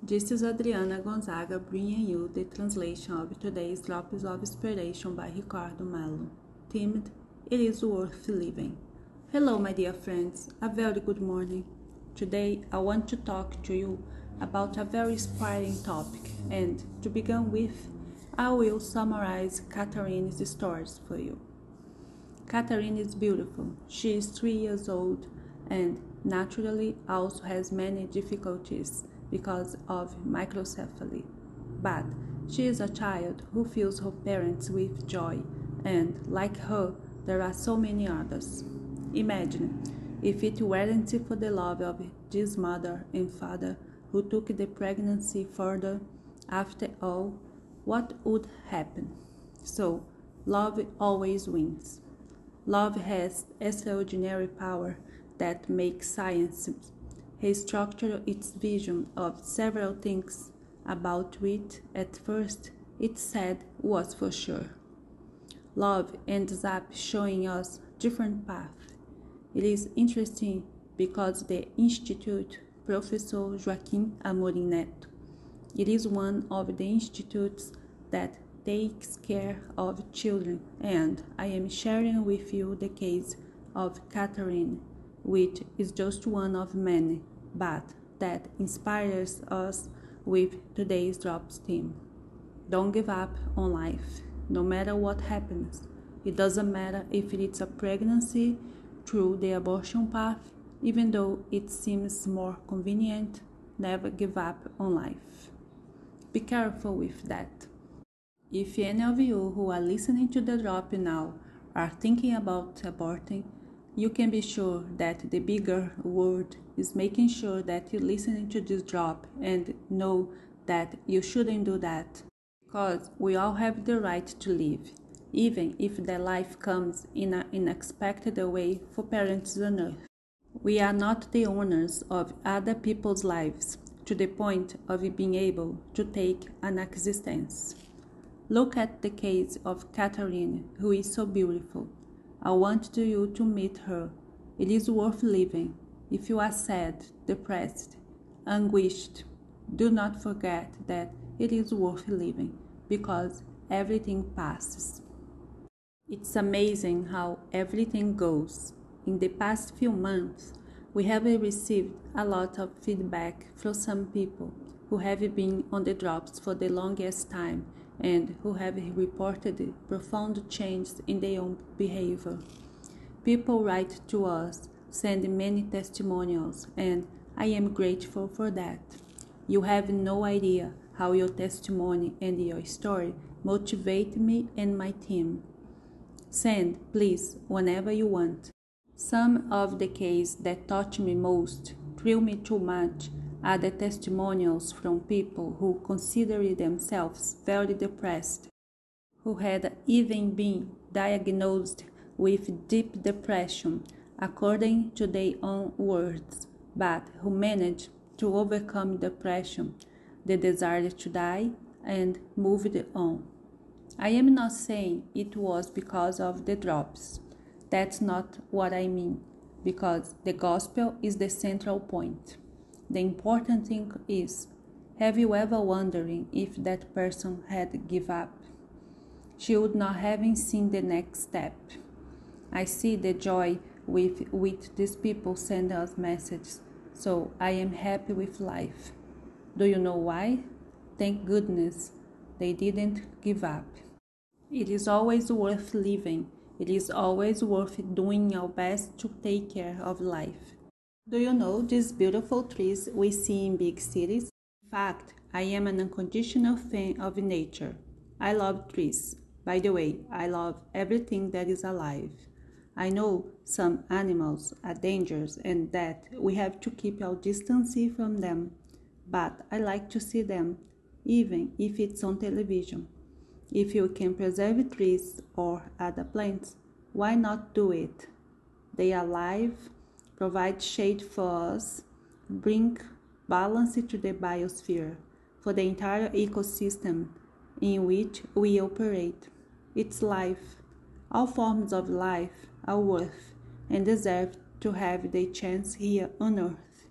This is Adriana Gonzaga bringing you the translation of today's Drops of Inspiration by Ricardo Mello. Themed, It is Worth Living. Hello, my dear friends, a very good morning. Today I want to talk to you about a very inspiring topic, and to begin with, I will summarize Catherine's stories for you. Catherine is beautiful. She is three years old and naturally also has many difficulties because of microcephaly. But she is a child who fills her parents with joy, and like her, there are so many others. Imagine if it weren't for the love of this mother and father who took the pregnancy further, after all, what would happen? So, love always wins. Love has extraordinary power that makes science restructure its vision of several things about which at first it said was for sure. Love ends up showing us different paths. It is interesting because the Institute Professor Joaquim Amorim Neto. It is one of the institutes that takes care of children, and I am sharing with you the case of Catherine which is just one of many, but that inspires us with today's drops theme. Don't give up on life, no matter what happens. It doesn't matter if it's a pregnancy through the abortion path, even though it seems more convenient, never give up on life. Be careful with that. If any of you who are listening to the drop now are thinking about aborting, you can be sure that the bigger world is making sure that you're listening to this drop and know that you shouldn't do that. Because we all have the right to live even if the life comes in an unexpected way for parents on earth. We are not the owners of other people's lives to the point of being able to take an existence. Look at the case of catherine who is so beautiful I want you to meet her. It is worth living. If you are sad, depressed, anguished, do not forget that it is worth living because everything passes. It's amazing how everything goes. In the past few months, we have received a lot of feedback from some people who have been on the drops for the longest time and who have reported profound changes in their own behavior. People write to us, send many testimonials, and I am grateful for that. You have no idea how your testimony and your story motivate me and my team. Send, please, whenever you want. Some of the cases that touch me most, thrill me too much, are the testimonials from people who consider themselves very depressed, who had even been diagnosed with deep depression according to their own words, but who managed to overcome depression, the desire to die, and moved on. I am not saying it was because of the drops. That's not what I mean, because the gospel is the central point. The important thing is have you ever wondering if that person had give up? She would not having seen the next step. I see the joy with which these people send us messages, so I am happy with life. Do you know why? Thank goodness they didn't give up. It is always worth living. It is always worth doing our best to take care of life. Do you know these beautiful trees we see in big cities? In fact, I am an unconditional fan of nature. I love trees. By the way, I love everything that is alive. I know some animals are dangerous and that we have to keep our distance from them, but I like to see them, even if it's on television. If you can preserve trees or other plants, why not do it? They are alive provide shade for us, bring balance to the biosphere, for the entire ecosystem in which we operate. It's life. All forms of life are worth and deserve to have their chance here on earth.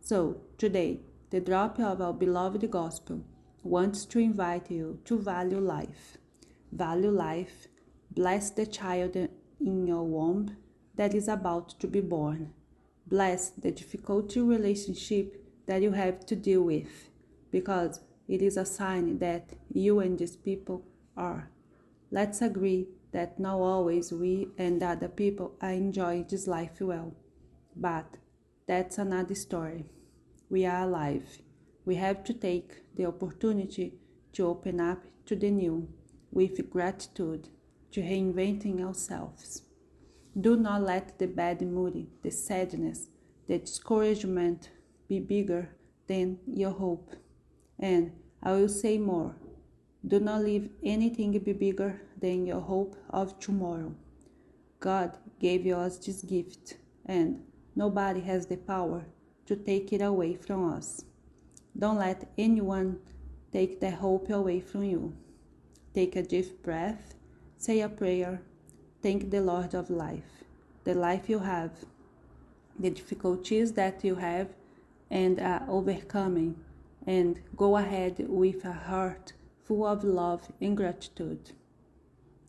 So, today, the drop of our beloved gospel wants to invite you to value life. Value life. Bless the child in your womb that is about to be born. Bless the difficult relationship that you have to deal with because it is a sign that you and these people are. Let's agree that not always we and other people are enjoying this life well. But that's another story. We are alive. We have to take the opportunity to open up to the new with gratitude, to reinventing ourselves. Do not let the bad mood, the sadness, the discouragement be bigger than your hope. And I will say more do not leave anything be bigger than your hope of tomorrow. God gave us this gift, and nobody has the power to take it away from us. Don't let anyone take that hope away from you. Take a deep breath, say a prayer, thank the Lord of life, the life you have, the difficulties that you have and are overcoming, and go ahead with a heart full of love and gratitude.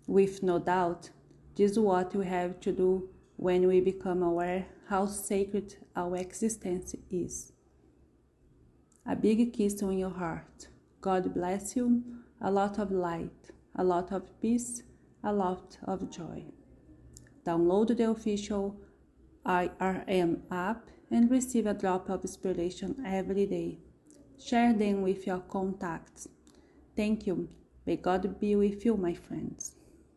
With no doubt, this is what we have to do when we become aware how sacred our existence is. A big kiss on your heart. God bless you. A lot of light, a lot of peace, a lot of joy. Download the official IRM app and receive a drop of inspiration every day. Share them with your contacts Thank you. May God be with you, my friends.